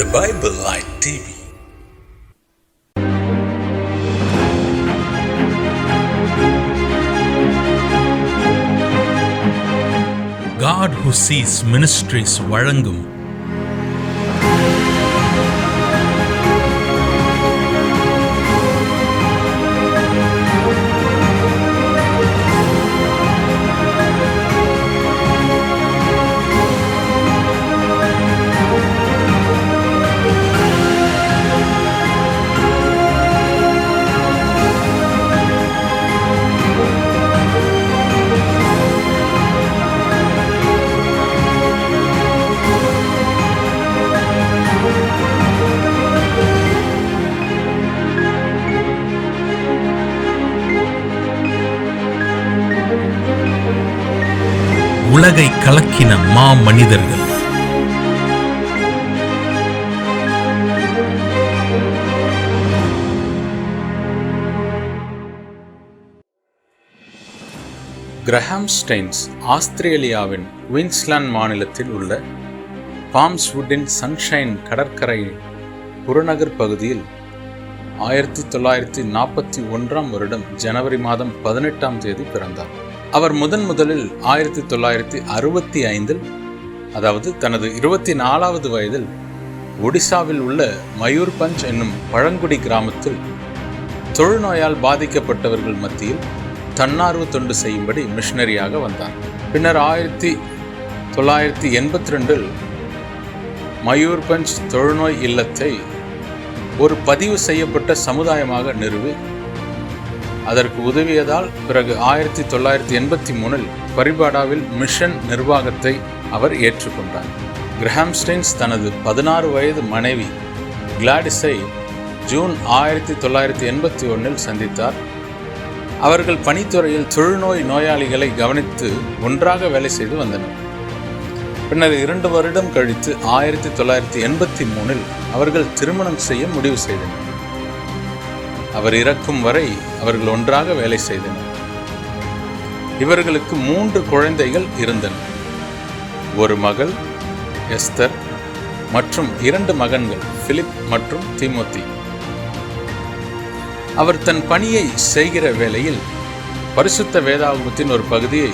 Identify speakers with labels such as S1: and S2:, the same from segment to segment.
S1: The Bible Light TV. God who sees ministries வழங்கும் உலகை கலக்கின மா மனிதர்கள் கிரஹாம் ஸ்டெயின்ஸ் ஆஸ்திரேலியாவின் குயின்ஸ்லாந்து மாநிலத்தில் உள்ள பாம்ஸ்வுட்டின் சன்ஷைன் கடற்கரை புறநகர் பகுதியில் ஆயிரத்தி தொள்ளாயிரத்தி நாற்பத்தி ஒன்றாம் வருடம் ஜனவரி மாதம் பதினெட்டாம் தேதி பிறந்தார். அவர் முதன் முதலில் ஆயிரத்தி தொள்ளாயிரத்தி அறுபத்தி ஐந்தில் அதாவது தனது இருபத்தி நாலாவது வயதில் ஒடிசாவில் உள்ள மயூர்பஞ்ச் என்னும் பழங்குடி கிராமத்தில் தொழுநோயால் பாதிக்கப்பட்டவர்கள் மத்தியில் தன்னார்வ தொண்டு செய்யும்படி மிஷனரியாக வந்தார் பின்னர் ஆயிரத்தி தொள்ளாயிரத்தி எண்பத்தி ரெண்டில் மயூர்பஞ்ச் தொழுநோய் இல்லத்தை ஒரு பதிவு செய்யப்பட்ட சமுதாயமாக நிறுவி அதற்கு உதவியதால் பிறகு ஆயிரத்தி தொள்ளாயிரத்தி எண்பத்தி மூணில் பரிபாடாவில் மிஷன் நிர்வாகத்தை அவர் ஏற்றுக்கொண்டார். கிரஹாம்ஸ்டைன்ஸ் தனது பதினாறு வயது மனைவி கிளாடிஸை ஜூன் ஆயிரத்தி தொள்ளாயிரத்தி எண்பத்தி ஒன்றில் சந்தித்தார். அவர்கள் பணித்துறையில் தொழுநோய் நோயாளிகளை கவனித்து ஒன்றாக வேலை செய்து வந்தனர். பின்னர் இரண்டு வருடம் கழித்து ஆயிரத்தி தொள்ளாயிரத்தி எண்பத்தி மூணில் அவர்கள் திருமணம் செய்ய முடிவு செய்தனர். அவர் இறக்கும் வரை அவர்கள் ஒன்றாக வேலை செய்தனர். இவர்களுக்கு மூன்று குழந்தைகள் இருந்தன. ஒரு மகள் எஸ்தர் மற்றும் இரண்டு மகன்கள் பிலிப் மற்றும் திமுத்தி. அவர் தன் பணியை செய்கிற வேளையில் பரிசுத்த வேதாகமத்தின் ஒரு பகுதியை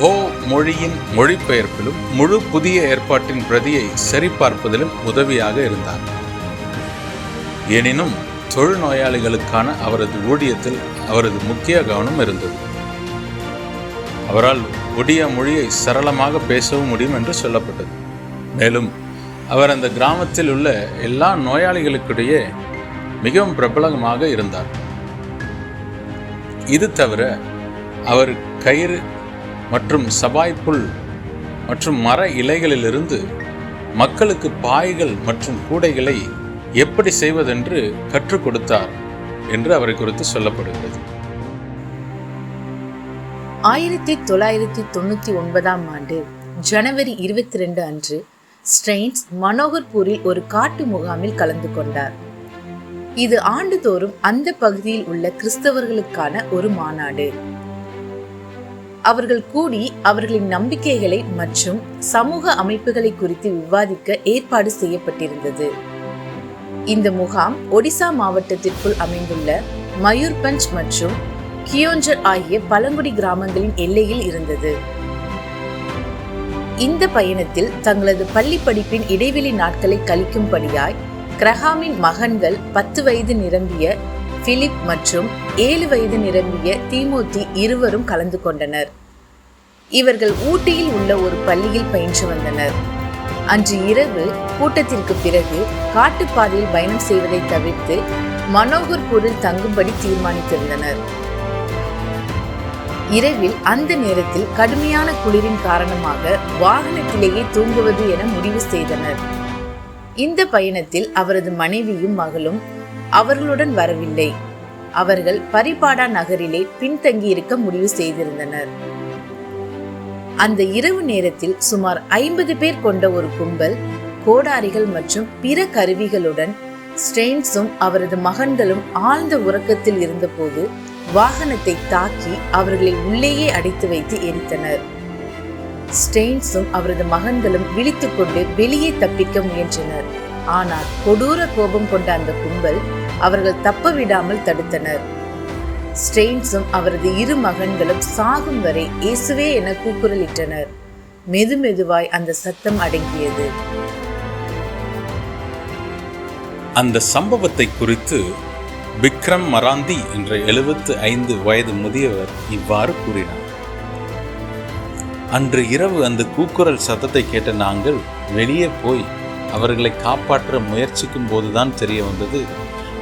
S1: ஹோ மொழியின் மொழிபெயர்ப்பிலும் முழு புதிய ஏற்பாட்டின் பிரதியை சரிபார்ப்பதிலும் உதவியாக இருந்தார். எனினும் தொழுநோயாளிகளுக்கான அவரது ஊழியத்தில் அவரது முக்கிய கவனம் இருந்தது. அவரால் ஒடிய மொழியை சரளமாக பேசவும் முடியும் என்று சொல்லப்பட்டது. மேலும் அவர் அந்த கிராமத்தில் உள்ள எல்லா நோயாளிகளுக்கிடையே மிகவும் பிரபலமாக இருந்தார். இது தவிர அவர் கயிறு மற்றும் சபாய்ப்புல் மற்றும் மர இலைகளிலிருந்து மக்களுக்கு பாய்கள் மற்றும் கூடைகளை எப்படி செய்வதென்று கற்றுக் கொடுத்தார் என்று அவரை குறித்து சொல்லப்படுகிறது.
S2: ஆயிரத்தி தொள்ளாயிரத்தி தொண்ணூத்தி ஒன்பதாம் ஆண்டு ஜனவரி இருபத்தி ரெண்டு அன்று ஸ்ட்ரெயின்ஸ் மனோகர்பூரில் ஒரு காட்டு முகாமில் கலந்து கொண்டார். இது ஆண்டுதோறும் அந்த பகுதியில் உள்ள கிறிஸ்தவர்களுக்கான ஒரு மாநாடு. அவர்கள் கூடி அவர்களின் நம்பிக்கைகளை மற்றும் சமூக அமைப்புகளை குறித்து விவாதிக்க ஏற்பாடு செய்யப்பட்டிருந்தது. இந்த முகாம் ஒடிசா மாவட்டத்திற்குள் அமைந்துள்ள மயூர்பஞ்ச் மற்றும் கியோஞ்சர் ஆகிய பழங்குடி கிராமங்களின் எல்லையில் இருந்தது. இந்த பயணத்தில் தங்களது பள்ளி படிப்பின் இடைவெளி நாட்களை கழிக்கும்படியாய் கிரஹாமின் மகன்கள் பத்து வயது நிரம்பிய பிலிப் மற்றும் ஏழு வயது நிரம்பிய தீமோத்தி இருவரும் கலந்து கொண்டனர். இவர்கள் ஊட்டியில் உள்ள ஒரு பள்ளியில் பயின்று வந்தனர். அன்று இரவு கூட்டத்திற்கு பிறகு காட்டுப்பாதையில் பயணம் செய்வதை தவிர்த்து மனோகர்பூரில் தங்கும்படி தீர்மானித்திருந்தனர். இரவில் அந்த நேரத்தில் கடுமையான குளிரின் காரணமாக வாகனத்திலேயே தூங்குவது என முடிவு செய்தனர். இந்த பயணத்தில் அவரது மனைவியும் மகளும் அவர்களுடன் வரவில்லை. அவர்கள் பரிபாடா நகரிலே பின்தங்கியிருக்க முடிவு செய்திருந்தனர். அந்த இரவு நேரத்தில் சுமார் ஐம்பது பேர் கொண்ட ஒரு கும்பல் கோடாரிகள் மற்றும் பிற கருவிகளுடன் ஸ்டெயின்ஸும் அவரது மகன்களும் ஆழ்ந்த உறக்கத்தில் இருந்தபோது வாகனத்தை தாக்கி அவர்களை உள்ளேயே அடைத்து வைத்து எரித்தனர். ஸ்டெயின்ஸும் அவரது மகன்களும் விழித்துக்கொண்டு வெளியே தப்பிக்க முயன்றனர். ஆனால் கொடூர கோபம் கொண்ட அந்த கும்பல் அவர்கள் தப்ப விடாமல் தடுத்தனர். ஸ்டெயின்ஸும் அவரது இரு மகன்களும் சாகும் வரை இயேசுவே என கூக்குரலிட்டனர். மெது மெதுவாய் அந்த சத்தம் அடங்கியது.
S1: அந்த சம்பவத்தை குறித்து விக்ரம் மராந்தி என்ற எழுபத்து ஐந்து வயது முதியவர் இவ்வாறு கூறினார். அன்று இரவு அந்த கூக்குரல் சத்தத்தை கேட்ட நாங்கள் வெளியே போய் அவர்களை காப்பாற்ற முயற்சிக்கும் போதுதான் தெரிய வந்தது.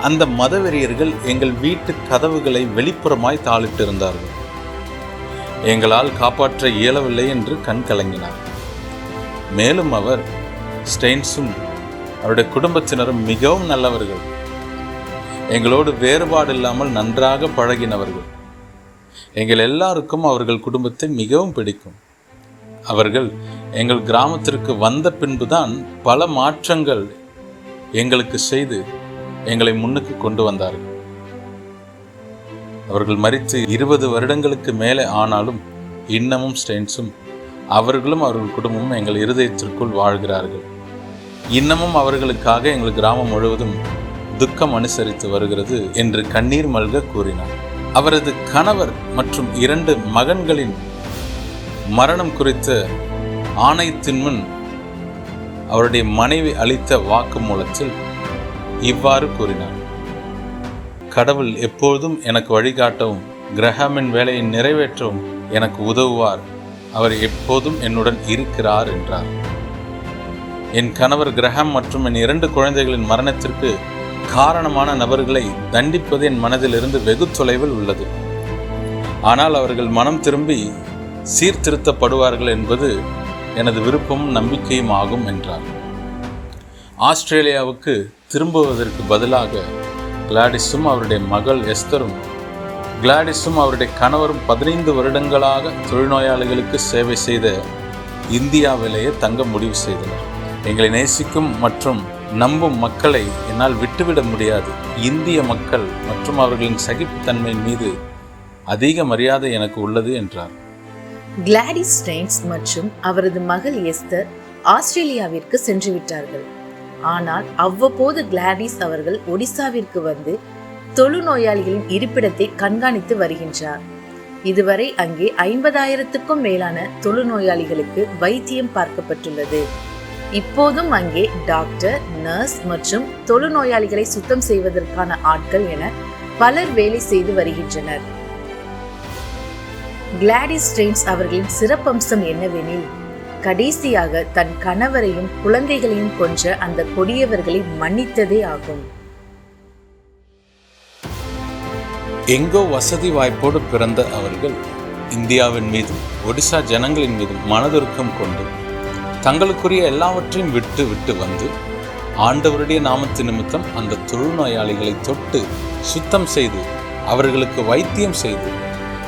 S1: அந்த மதவெறியர்கள் எங்கள் வீட்டு கதவுகளை வெளிப்புறமாய் தாளிட்டிருந்தார்கள். எங்களால் காப்பாற்ற இயலவில்லை என்று கண் கலங்கினார். மேலும் அவர் ஸ்டெயின்ஸும் அவருடைய குடும்பத்தினரும் மிகவும் நல்லவர்கள். எங்களோடு வேறுபாடு இல்லாமல் நன்றாக பழகினவர்கள். எங்கள் எல்லாருக்கும் அவர்கள் குடும்பத்தை மிகவும் பிடிக்கும். அவர்கள் எங்கள் கிராமத்திற்கு வந்த பின்புதான் பல மாற்றங்கள் எங்களுக்கு செய்து எங்களை முன்னுக்கு கொண்டு வந்தார்கள் அவர்கள் மறித்து இருபது வருடங்களுக்கு மேலே ஆனாலும் இன்னமும் ஸ்டெயின்ஸும் அவர்களும் அவர்கள் குடும்பமும் எங்கள் இருதயத்திற்குள் வாழ்கிறார்கள். இன்னமும் அவர்களுக்காக எங்கள் கிராமம் முழுவதும் துக்கம் அனுசரித்து வருகிறது என்று கண்ணீர் மல்க கூறினார். அவரது கணவர் மற்றும் இரண்டு மகன்களின் மரணம் குறித்த ஆணையத்தின் முன் அவருடைய மனைவி அளித்த வாக்குமூலத்தில் இவ்வாறு கூறினார் கடவுள் எப்பொழுதும் எனக்கு வழிகாட்டவும் கிரஹாமின் வேலையை நிறைவேற்றவும் எனக்கு உதவுவார். அவர் எப்போதும் என்னுடன் இருக்கிறார் என்றார். என் கணவர் கிரஹாம் மற்றும் என் இரண்டு குழந்தைகளின் மரணத்திற்கு காரணமான நபர்களை தண்டிப்பது என் மனதிலிருந்து வெகு தொலைவில் உள்ளது. ஆனால் அவர்கள் மனம் திரும்பி சீர்திருத்தப்படுவார்கள் என்பது எனது விருப்பமும் நம்பிக்கையும் ஆகும் என்றார். ஆஸ்திரேலியாவுக்கு திரும்புவதற்கு பதிலாக கிளாடிஸும் அவருடைய மகள் எஸ்தரும் கிளாடிஸும் அவருடைய கணவரும் பதினைந்து வருடங்களாக தொழில்நோயாளிகளுக்கு சேவை செய்த இந்தியாவிலேயே தங்க முடிவு செய்தனர். எங்களை நேசிக்கும் மற்றும் நம்பும் மக்களை என்னால் விட்டுவிட முடியாது. இந்திய மக்கள் மற்றும் அவர்களின் சகிப்புத்தன்மையின் மீது அதிக மரியாதை எனக்கு உள்ளது என்றார்.
S2: கிளாடிஸ் ஸ்டெயின்ஸ் மற்றும் அவரது மகள் எஸ்தர் ஆஸ்திரேலியாவிற்கு சென்று விட்டார்கள் ஆனால் அவ்வப்போது கிளாடிஸ் அவர்கள் ஒடிசாவிற்கு வந்து தொழுநோயாளிகளின் இருப்பிடத்தை கண்காணித்து வருகின்றார். இதுவரை அங்கே ஐம்பதாயிரத்துக்கும் மேலான தொழுநோயாளிகளுக்கு வைத்தியம் பார்க்கப்பட்டுள்ளது. இப்போதும் அங்கே டாக்டர் நர்ஸ் மற்றும் தொழுநோயாளிகளை சுத்தம் செய்வதற்கான ஆட்கள் என பலர் வேலை செய்து வருகின்றனர். கிளாடிஸ் ஸ்ட்ரெயின்ஸ் அவர்களின் சிறப்பம்சம் என்னவெனில் கடைசியாக தன் கணவரையும் குழந்தைகளையும் கொன்ற அந்த கொடியவர்களை மன்னித்ததே ஆகும்.
S1: எங்கோ வசதி வாய்ப்போடு பிறந்த அவர்கள் இந்தியாவின் மீதும் ஒடிசா ஜனங்களின் மீதும் மனதுருக்கம் கொண்டு தங்களுக்குரிய எல்லாவற்றையும் விட்டு விட்டு வந்து ஆண்டவருடைய நாமத்து நிமித்தம் அந்த தொழுநோயாளிகளை தொட்டு சுத்தம் செய்து அவர்களுக்கு வைத்தியம் செய்து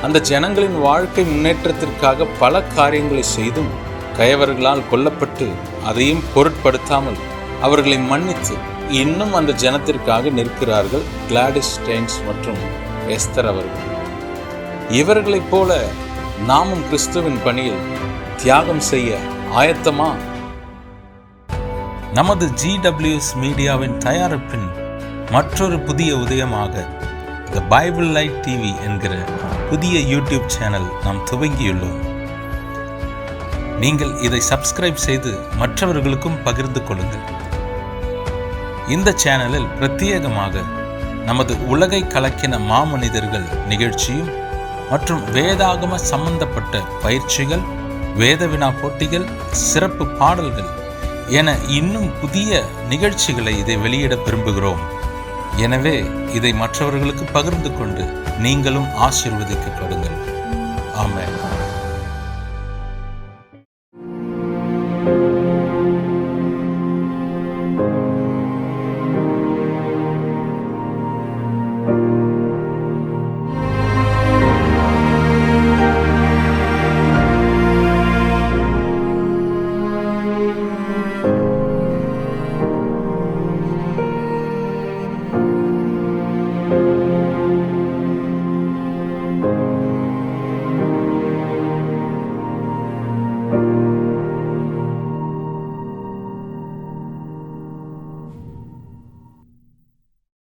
S1: அந்த ஜனங்களின் வாழ்க்கை முன்னேற்றத்திற்காக பல காரியங்களை செய்தும் கயவர்களால் கொல்லப்பட்டு அதையும் பொருட்படுத்தாமல் அவர்களை மன்னித்து இன்னும் அந்த ஜனத்திற்காக நிற்கிறார்கள் கிளாடிஸ் ஸ்டெயின்ஸ் மற்றும் எஸ்தர் அவர்கள். இவர்களைப் போல நாமும் கிறிஸ்துவின் பணியில் தியாகம் செய்ய ஆயத்தமா? நமது ஜிடபிள்யூஎஸ் மீடியாவின் தயாரிப்பின் மற்றொரு புதிய உதயமாக த பைபிள் லைட் டிவி என்கிற புதிய யூடியூப் சேனல் நாம் துவங்கியுள்ளோம். நீங்கள் இதை சப்ஸ்கிரைப் செய்து மற்றவர்களுக்கும் பகிர்ந்து கொள்ளுங்கள். இந்த சேனலில் பிரத்யேகமாக நமது உலகை கலக்கின மாமனிதர்கள் நிகழ்ச்சியும் மற்றும் வேதாகம சம்பந்தப்பட்ட பயிற்சிகள் வேத வினா போட்டிகள் சிறப்பு பாடல்கள் என இன்னும் புதிய நிகழ்ச்சிகளை இதை வெளியிட விரும்புகிறோம். எனவே இதை மற்றவர்களுக்கு பகிர்ந்து கொண்டு நீங்களும் ஆசீர்வதிக்கப்படுங்கள். ஆமாம்